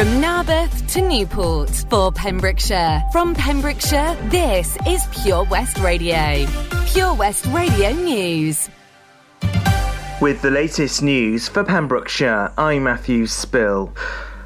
From Narberth to Newport for Pembrokeshire. From Pembrokeshire, this is Pure West Radio. Pure West Radio News. With the latest news for Pembrokeshire, I'm Matthew Spill.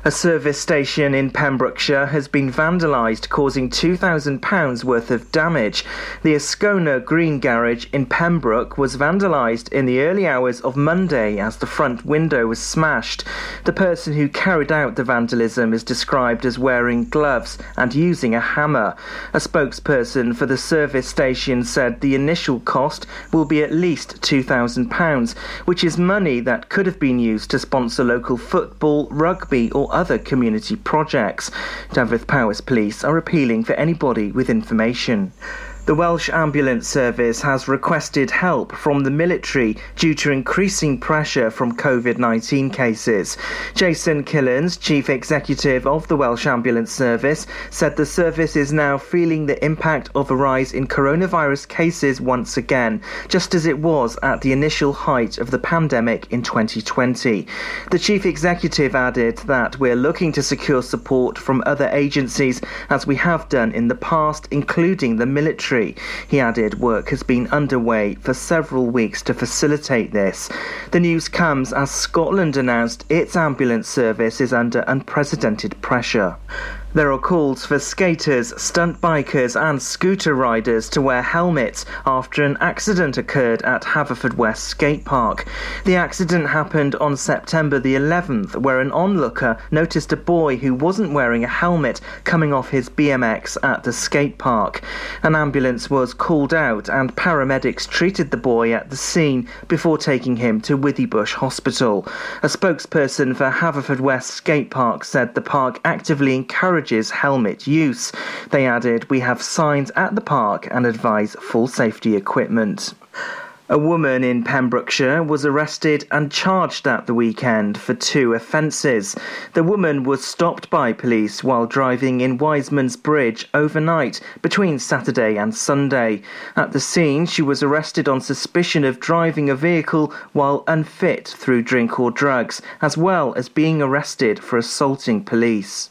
A service station in Pembrokeshire has been vandalised, causing £2,000 worth of damage. The Ascona Green Garage in Pembroke was vandalised in the early hours of Monday as the front window was smashed. The person who carried out the vandalism is described as wearing gloves and using a hammer. A spokesperson for the service station said the initial cost will be at least £2,000, which is money that could have been used to sponsor local football, rugby, or other community projects. Dyfed Powys Police are appealing for anybody with information. The Welsh Ambulance Service has requested help from the military due to increasing pressure from COVID 19 cases. Jason Killens, Chief Executive of the Welsh Ambulance Service, said the service is now feeling the impact of a rise in coronavirus cases once again, just as it was at the initial height of the pandemic in 2020. The Chief Executive added that we're looking to secure support from other agencies as we have done in the past, including the military country. He added work has been underway for several weeks to facilitate this. The news comes as Scotland announced its ambulance service is under unprecedented pressure. There are calls for skaters, stunt bikers, and scooter riders to wear helmets after an accident occurred at Haverfordwest Skate Park. The accident happened on September the 11th, where an onlooker noticed a boy who wasn't wearing a helmet coming off his BMX at the skate park. An ambulance was called out, and paramedics treated the boy at the scene before taking him to Withybush Hospital. A spokesperson for Haverfordwest Skate Park said the park actively encouraged encourages helmet use. They added, We have signs at the park and advise full safety equipment. A woman in Pembrokeshire was arrested and charged at the weekend for two offences. The woman was stopped by police while driving in Wiseman's Bridge overnight between Saturday and Sunday. At the scene, she was arrested on suspicion of driving a vehicle while unfit through drink or drugs, as well as being arrested for assaulting police.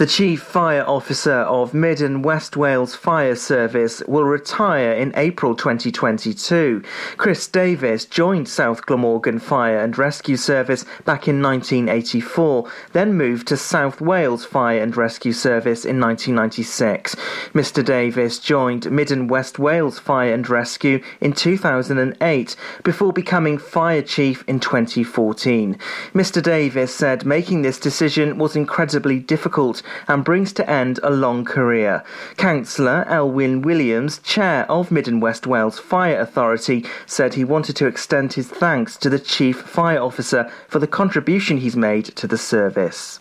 The Chief Fire Officer of Mid and West Wales Fire Service will retire in April 2022. Chris Davies joined South Glamorgan Fire and Rescue Service back in 1984, then moved to South Wales Fire and Rescue Service in 1996. Mr Davies joined Mid and West Wales Fire and Rescue in 2008 before becoming Fire Chief in 2014. Mr Davies said making this decision was incredibly difficult and brings to end a long career. Councillor Elwyn Williams, chair of Mid and West Wales Fire Authority, said he wanted to extend his thanks to the Chief Fire Officer for the contribution he's made to the service.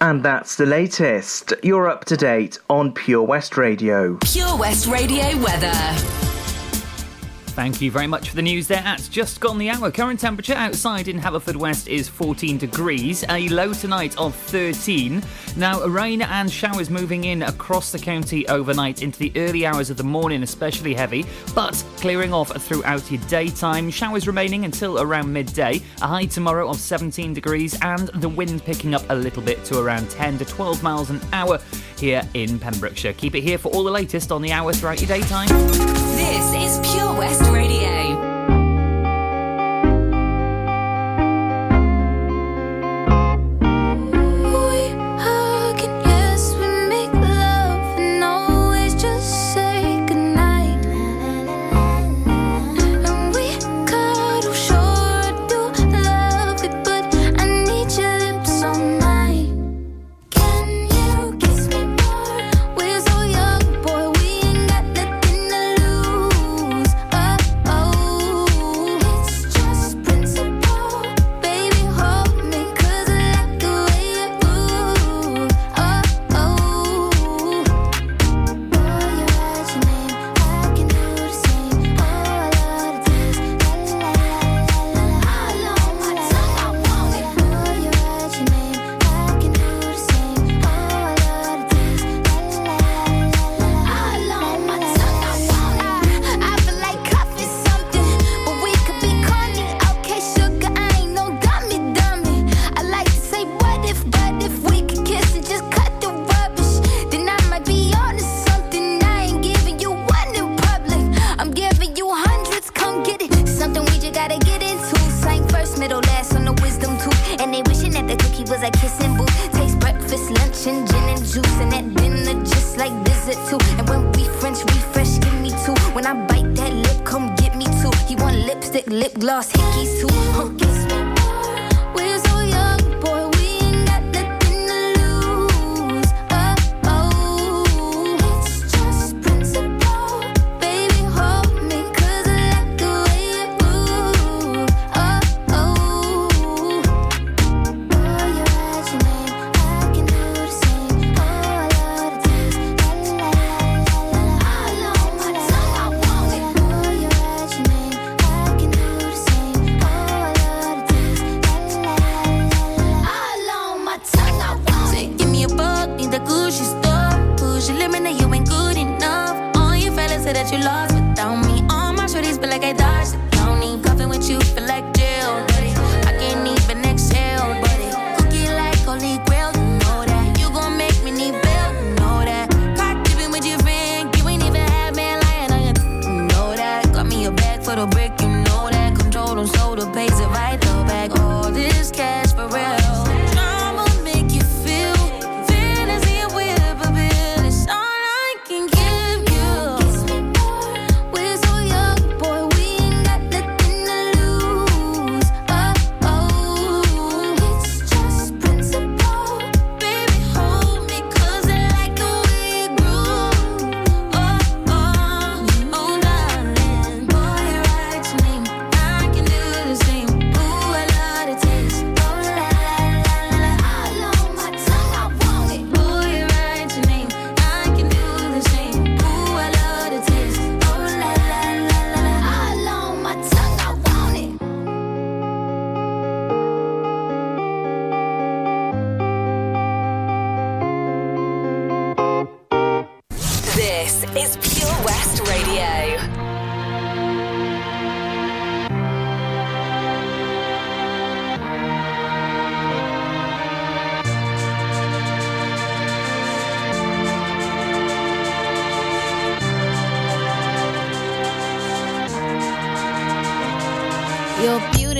And that's the latest. You're up to date on Pure West Radio. Pure West Radio weather. Thank you very much for the news there at Just Gone the Hour. Current temperature outside in Haverfordwest is 14 degrees, a low tonight of 13. Now, rain and showers moving in across the county overnight into the early hours of the morning, especially heavy, but clearing off throughout your daytime. Showers remaining until around midday. A high tomorrow of 17 degrees, and the wind picking up a little bit to around 10 to 12 miles an hour here in Pembrokeshire. Keep it here for all the latest on the hour throughout your daytime. This is Pure West Radio.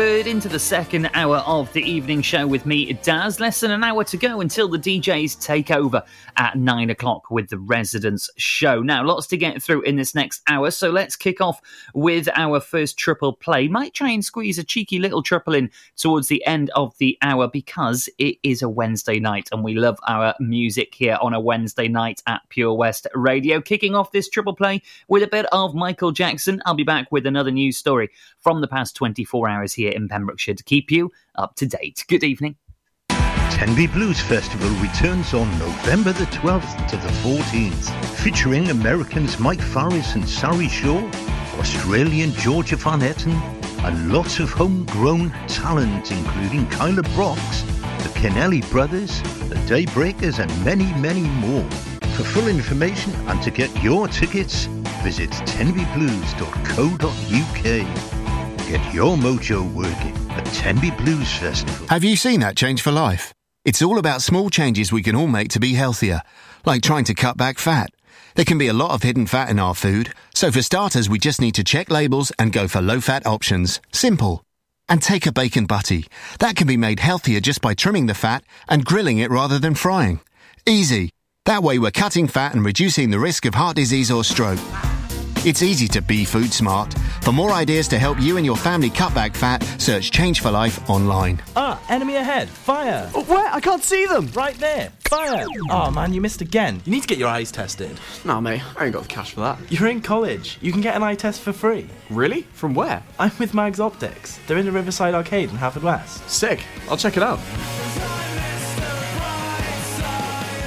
Jakby Bird into the second hour of the evening show with me, Daz. Less than an hour to go until the DJs take over at nine o'clock with the Residents show. Now, lots to get through in this next hour, so let's kick off with our first triple play. Might try and squeeze a cheeky little triple in towards the end of the hour because it is a Wednesday night and we love our music here on a Wednesday night at Pure West Radio. Kicking off this triple play with a bit of Michael Jackson. I'll be back with another news story from the past 24 hours here in Pembrokeshire to keep you up to date. Good evening. Tenby Blues Festival returns on November the 12th to the 14th, featuring Americans Mike Farris and Sari Schorr, Australian Georgia Van Etten, and lots of homegrown talent, including Kyla Brox, the Kennelly Brothers, the Daybreakers, and many, many more. For full information and to get your tickets, visit tenbyblues.co.uk. Get your mojo working at Tenby Blues Festival. Have you seen that change for life? It's all about small changes we can all make to be healthier, like trying to cut back fat. There can be a lot of hidden fat in our food, so for starters, we just need to check labels and go for low fat options. Simple. And take a bacon butty. That can be made healthier just by trimming the fat and grilling it rather than frying. Easy. That way, we're cutting fat and reducing the risk of heart disease or stroke. It's easy to be food smart. For more ideas to help you and your family cut back fat, search Change for Life online. Ah, enemy ahead. Fire. Oh, where? I can't see them. Right there. Fire. Oh man, you missed again. You need to get your eyes tested. Nah, mate, I ain't got the cash for that. You're in college. You can get an eye test for free. Really? From where? I'm with Mags Optics. They're in the Riverside Arcade in Haverfordwest. Sick. I'll check it out.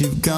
You've gone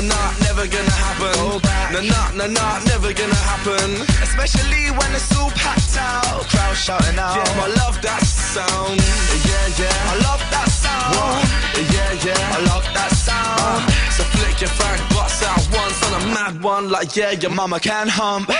nah nah never gonna happen. Nah nah nah nah, never gonna happen. Especially when it's all packed out, crowd shouting out. Yeah, I love that sound. Yeah yeah, I love that sound. Yeah yeah, I love that sound. Uh. So flick your fag butts out once on a mad one, like yeah, your mama can hump.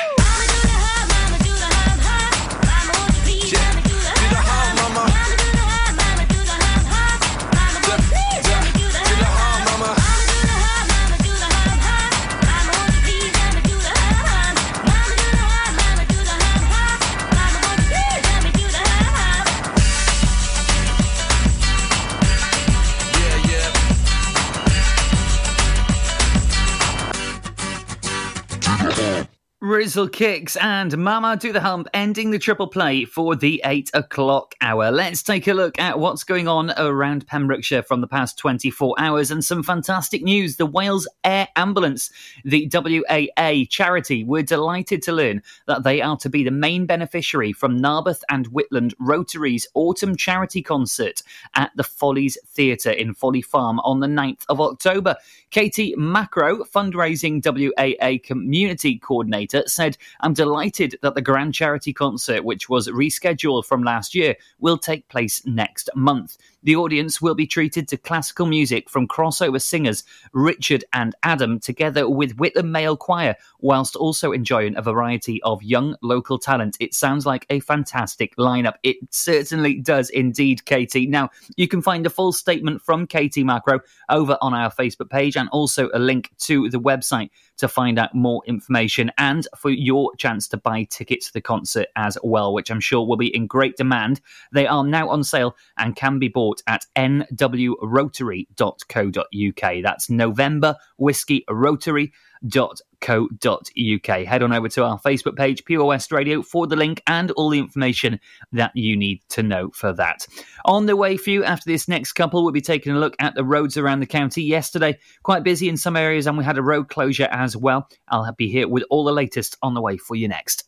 Rizzle kicks and Mama do the hump, ending the triple play for the eight o'clock hour. Let's take a look at what's going on around Pembrokeshire from the past 24 hours and some fantastic news. The Wales Air Ambulance, the WAA charity, were delighted to learn that they are to be the main beneficiary from Narberth and Whitland Rotary's autumn charity concert at the Follies Theatre in Folly Farm on the 9th of October. Katie Macro, fundraising WAA community coordinator, said, I'm delighted that the Grand Charity Concert, which was rescheduled from last year, will take place next month. The audience will be treated to classical music from crossover singers Richard and Adam, together with Whitland Male Choir, whilst also enjoying a variety of young local talent. It sounds like a fantastic lineup. It certainly does indeed, Katie. Now, you can find a full statement from Katie Macro over on our Facebook page and also a link to the website to find out more information and for your chance to buy tickets to the concert as well, which I'm sure will be in great demand. They are now on sale and can be bought at nwrotary.co.uk. That's November Whiskey Rotary. Head on over to our Facebook page, Pure West Radio, for the link and all the information that you need to know for that. On the way for you after this next couple, we'll be taking a look at the roads around the county. Yesterday, quite busy in some areas, and we had a road closure as well. I'll be here with all the latest on the way for you next.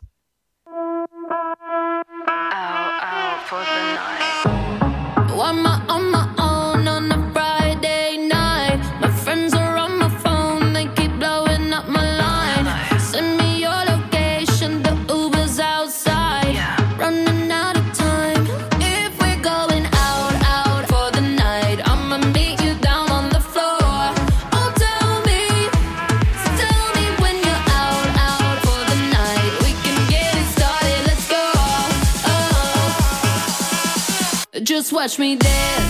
One watch me dance.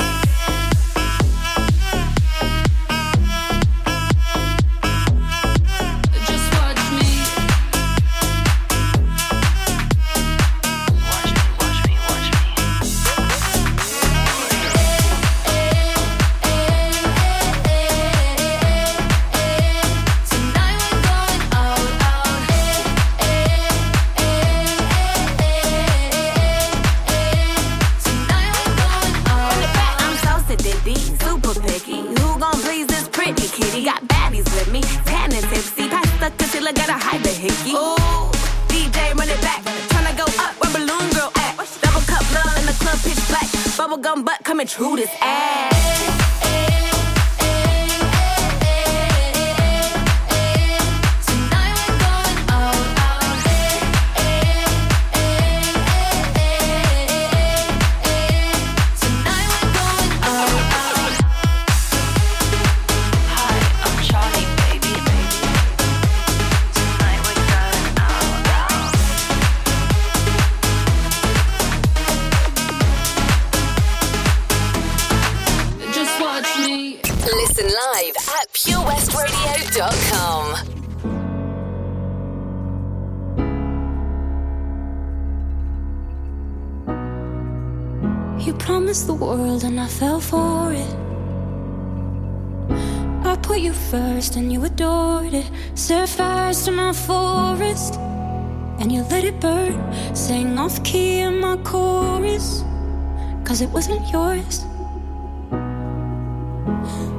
Cause it wasn't yours.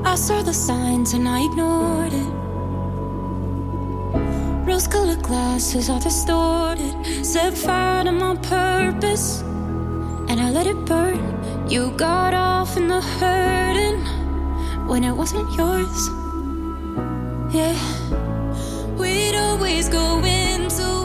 I saw the signs and I ignored it. Rose colored glasses are distorted. Set fire to my purpose and I let it burn. You got off in the hurting when it wasn't yours. Yeah, we'd always go into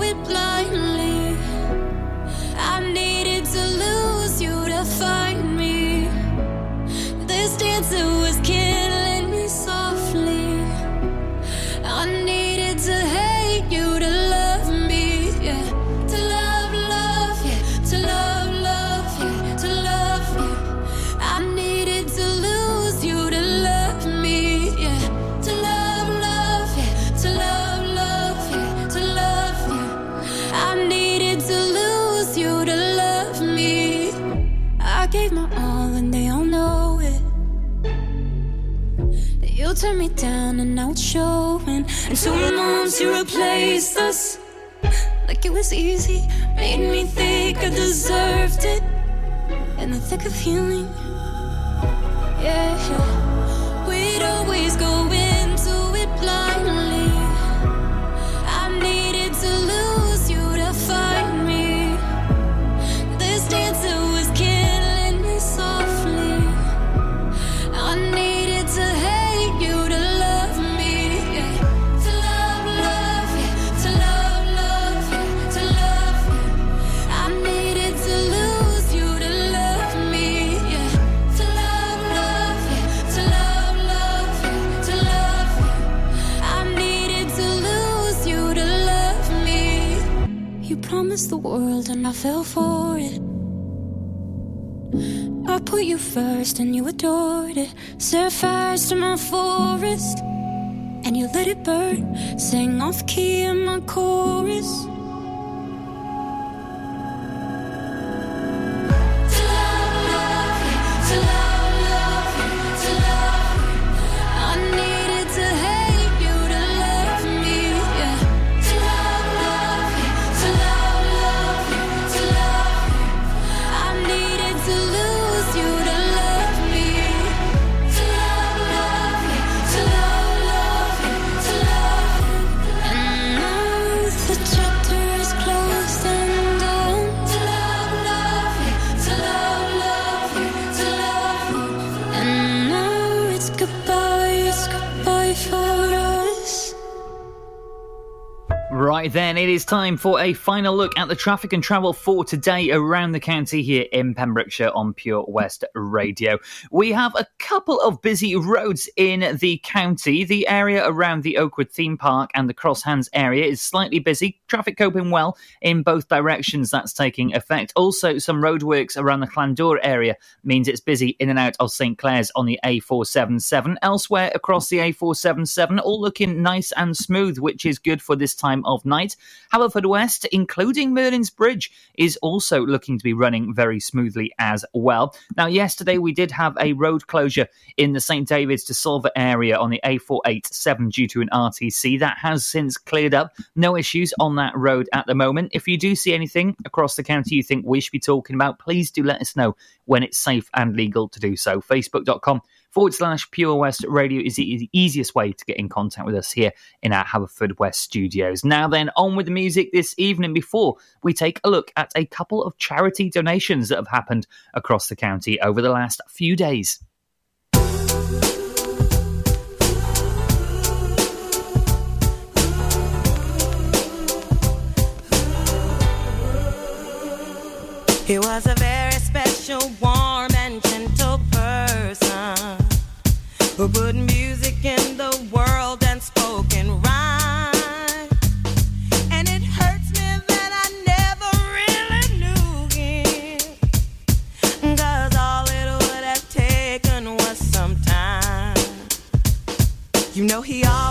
And two months you replaced us. Like it was easy, made me think I deserved it. In the thick of healing, yeah. We'd always go into it blindly. The world and I fell for it. I put you first and you adored it. Set fires to my forest and you let it burn. Sang off key in my chorus. Right then, it is time for a final look at the traffic and travel for today around the county here in Pembrokeshire on Pure West Radio. We have a couple of busy roads in the county. The area around the Oakwood theme park and the Crosshands area is slightly busy. Traffic coping well in both directions. That's taking effect. Also, some roadworks around the Llanddowror area means it's busy in and out of St Clears on the A477. Elsewhere across the A477, all looking nice and smooth, which is good for this time of night. Haverfordwest, including Merlin's Bridge, is also looking to be running very smoothly as well. Now, yesterday we did have a road closure in the St David's to Solva area on the A487 due to an RTC. That has since cleared up. No issues on that road at the moment. If you do see anything across the county you think we should be talking about, please do let us know when it's safe and legal to do so. Facebook.com forward slash Pure West Radio is the easiest way to get in contact with us here in our Haverfordwest studios. Now, then, on with the music this evening before we take a look at a couple of charity donations that have happened across the county over the last few days. He was a very music in the world and spoke in rhyme. And it hurts me that I never really knew all it would have taken was some time. You know, he always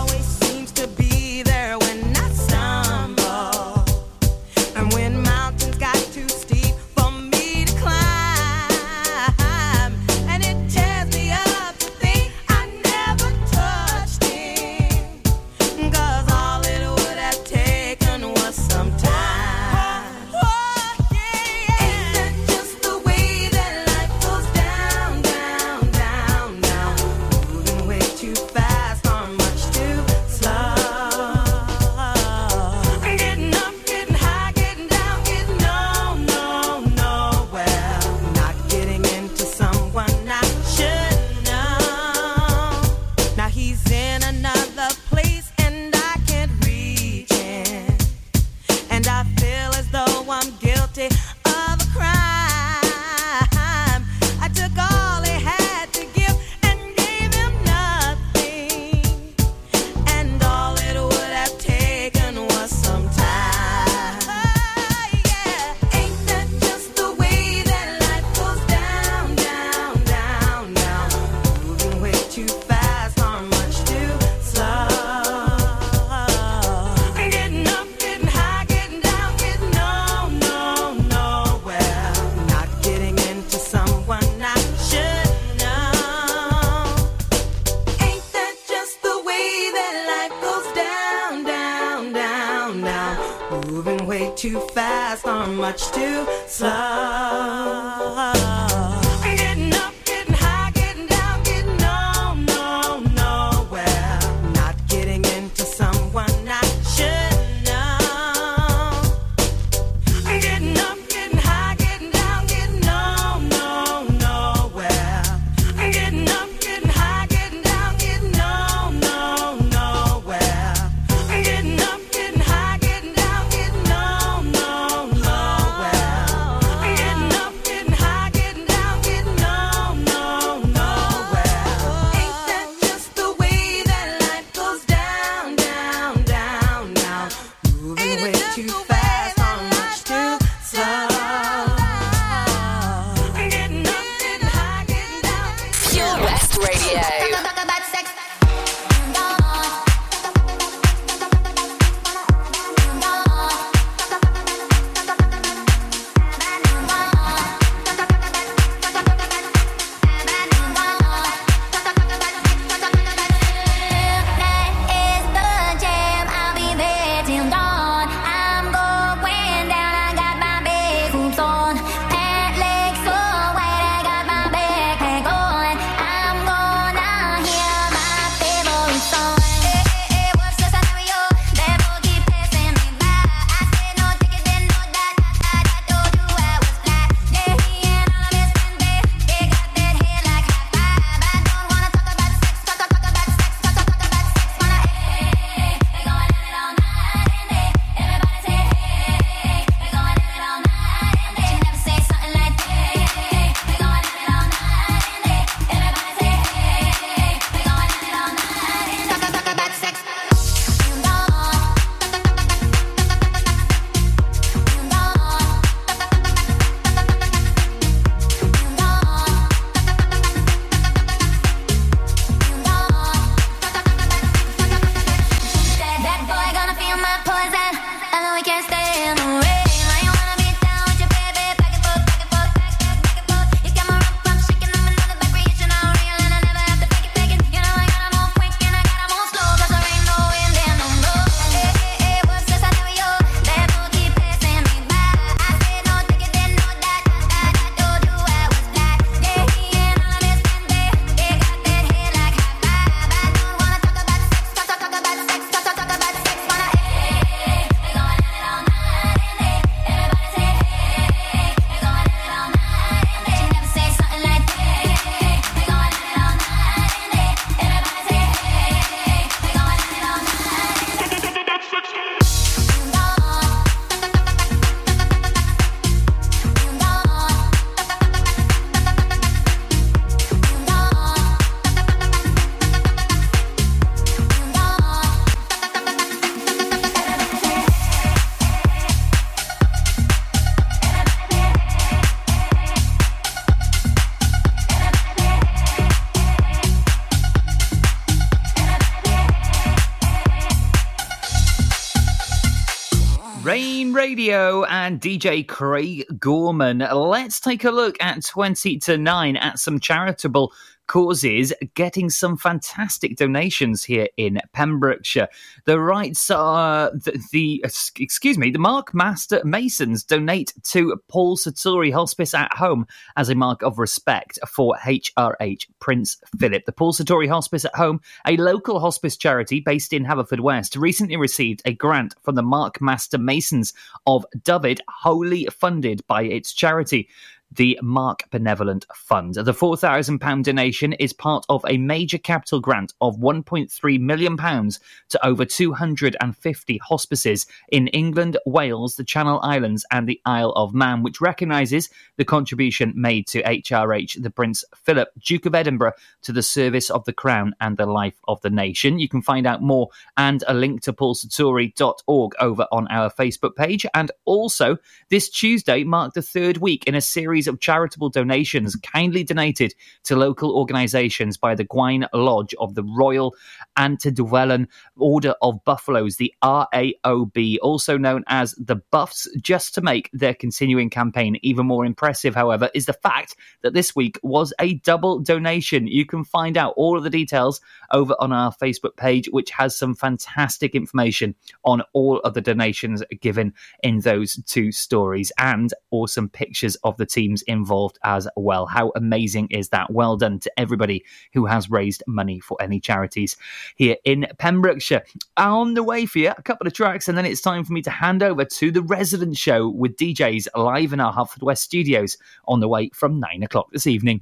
Radio and DJ Craig Gorman. Let's take a look at 20 to 9 at some charitable causes getting some fantastic donations here in Pembrokeshire. The rights are the, the excuse me, the Mark Master Masons donate to Paul Sartori Hospice at Home as a mark of respect for HRH Prince Philip. The Paul Sartori Hospice at Home, a local hospice charity based in Haverfordwest, recently received a grant from the Mark Master Masons of Dyfed, wholly funded by its charity the Mark Benevolent Fund. The £4,000 donation is part of a major capital grant of £1.3 million to over 250 hospices in England, Wales, the Channel Islands, and the Isle of Man, which recognises the contribution made to HRH, the Prince Philip, Duke of Edinburgh, to the service of the Crown and the life of the nation. You can find out more and a link to paulsartori.org over on our Facebook page. And also, this Tuesday marked the third week in a series series of charitable donations kindly donated to local organisations by the Gwaun Lodge of the Royal Antediluvian Order of Buffaloes, the RAOB, also known as the Buffs, just to make their continuing campaign even more impressive, however, is the fact that this week was a double donation. You can find out all of the details over on our Facebook page, which has some fantastic information on all of the donations given in those two stories and awesome pictures of the teams involved as well. How amazing is that? Well done to everybody who has raised money for any charities here in Pembrokeshire. On the way for you, a couple of tracks, and then it's time for me to hand over to the resident show with DJs live in our Haverfordwest studios on the way from nine o'clock this evening.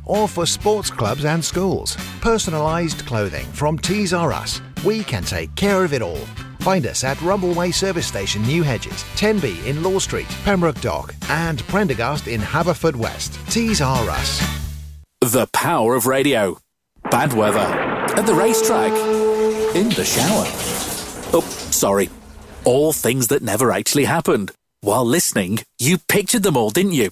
or for sports clubs and schools. Personalised clothing from Tees R Us. We can take care of it all. Find us at Rumbleway Service Station, New Hedges, 10B in Law Street, Pembroke Dock, and Prendergast in Haverfordwest. Tees R Us. The power of radio. Bad weather. At the racetrack. In the shower. Oh, sorry. All things that never actually happened. While listening, you pictured them all, didn't you?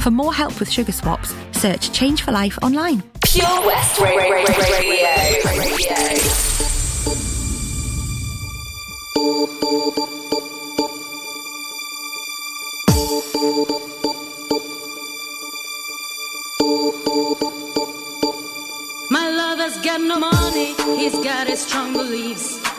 For more help with sugar swaps, search Change for Life online. Pure West Radio. My lover's got no money, he's got his strong beliefs.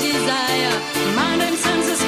desire, mind and senses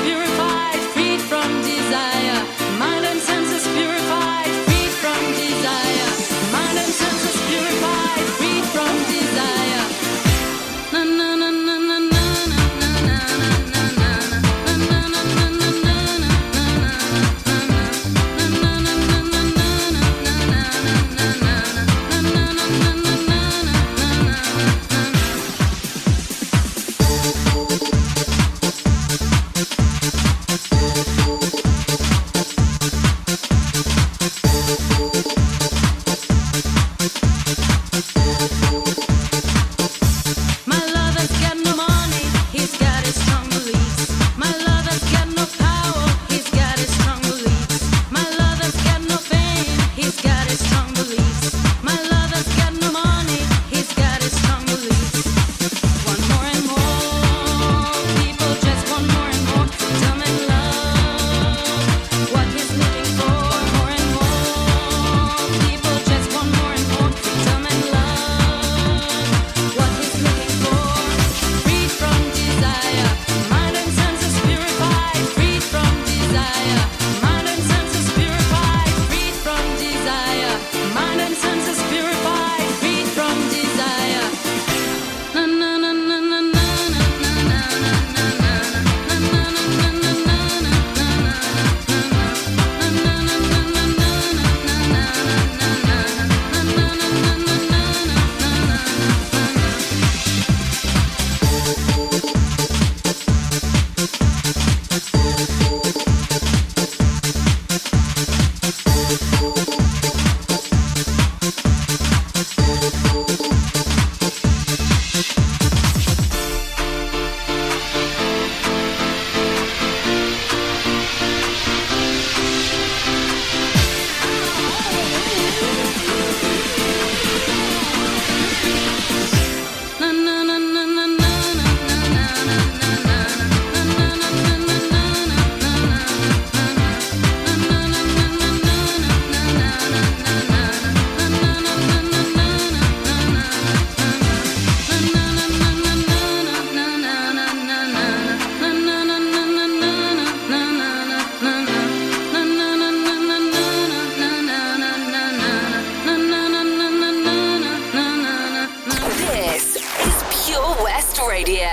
Radio.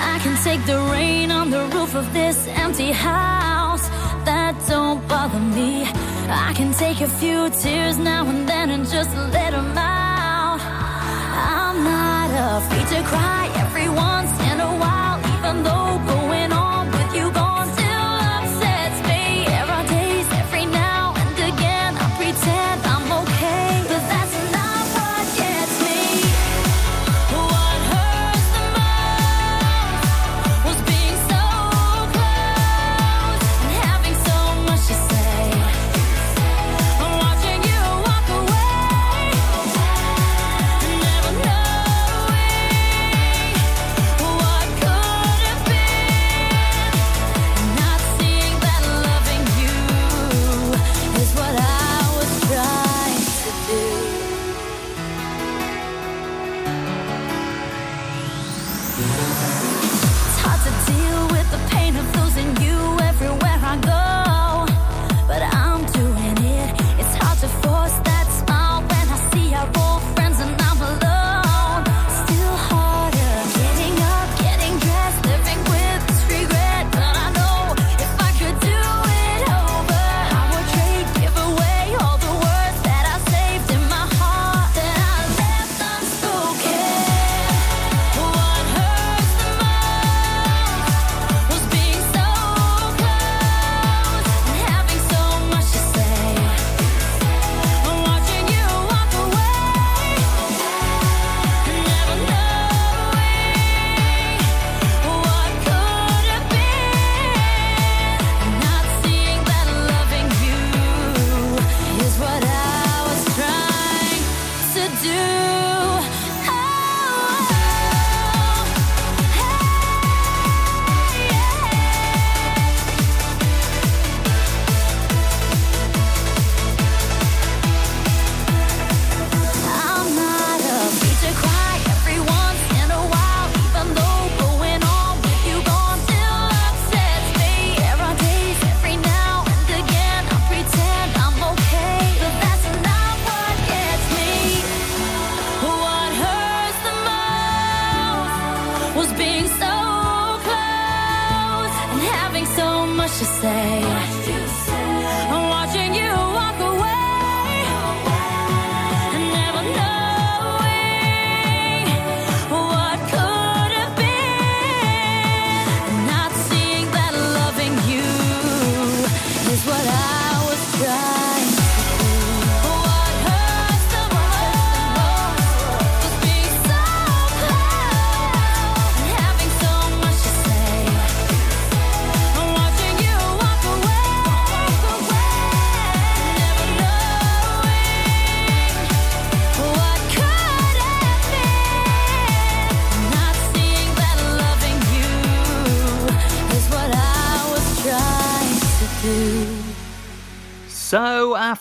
I can take the rain on the roof of this empty house. That don't bother me. I can take a few tears now and then and just let them out. I'm not afraid to cry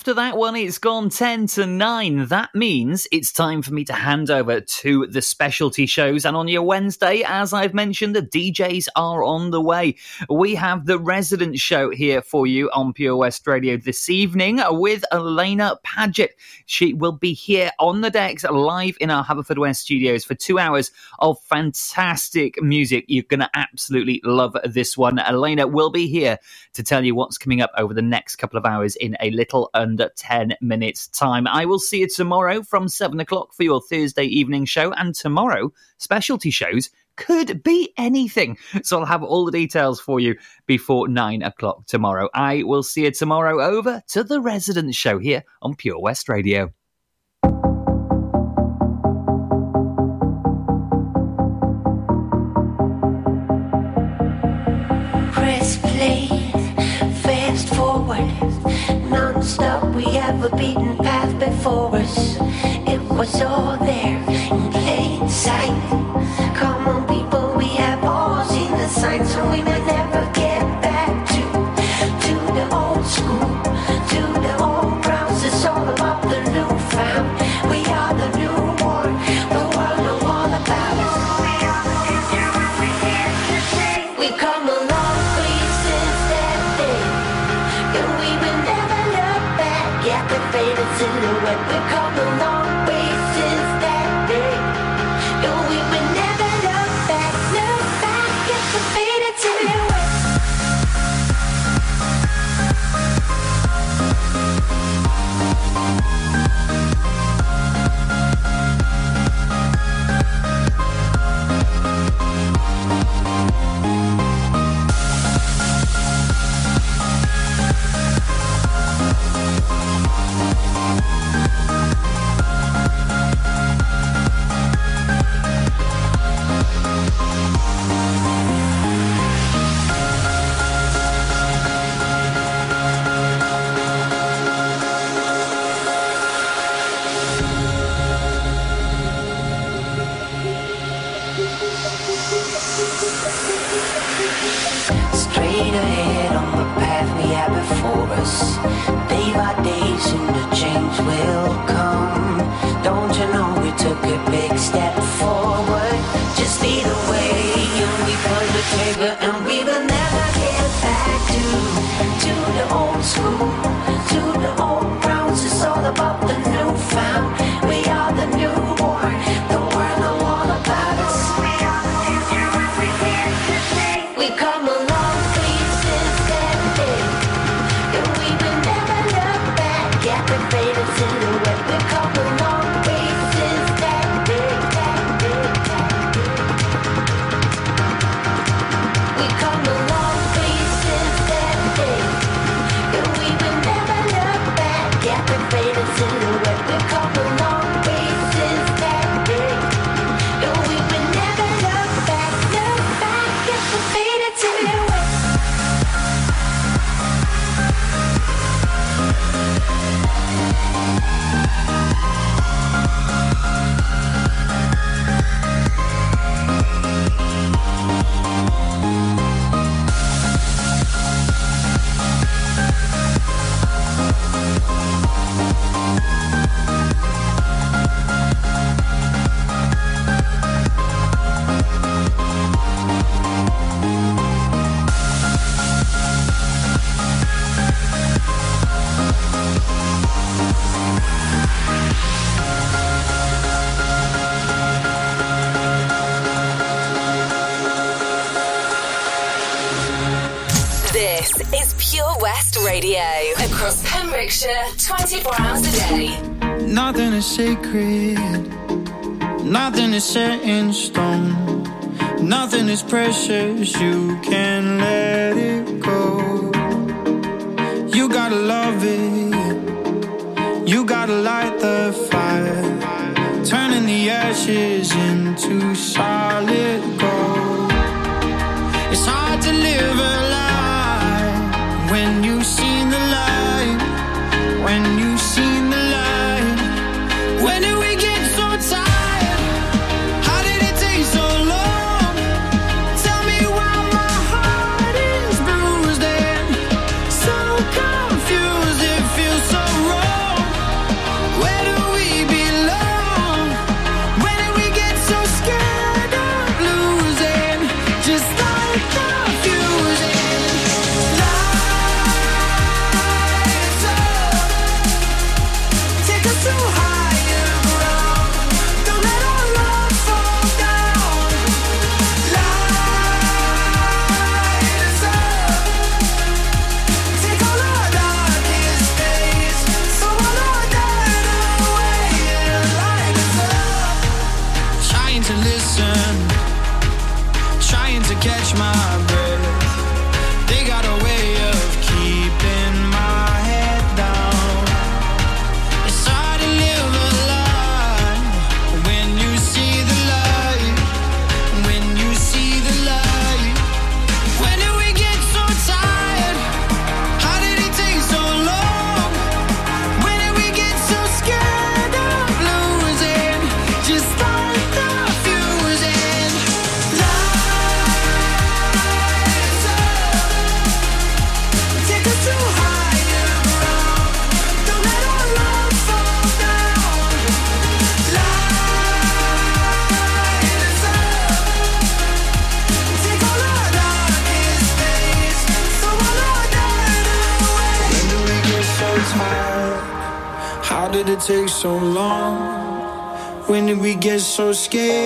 after that one, it's gone 10 to 9. That means it's time for me to hand over to the specialty shows. And on your Wednesday, as I've mentioned, the DJs are on the way. We have the resident show here for you on Pure West Radio this evening with Elena Paget. She will be here on the decks live in our Haverfordwest studios for two hours of fantastic music. You're going to absolutely love this one. Elena will be here to tell you what's coming up over the next couple of hours in a little under 10 minutes' time. I will see you tomorrow from 7 o'clock for your Thursday evening show. And tomorrow, specialty shows could be anything. So I'll have all the details for you before 9 o'clock tomorrow. I will see you tomorrow over to the resident show here on Pure West Radio. Non-stop. We have a beaten path before us. It was all there in plain sight. Come on, people, we have all seen the signs, so we may Pembrokeshire, 24 hours a day. Nothing is sacred, nothing is set in stone, nothing is precious, you can let it go. You gotta love it, you gotta light the fire, turning the ashes into solid so scared?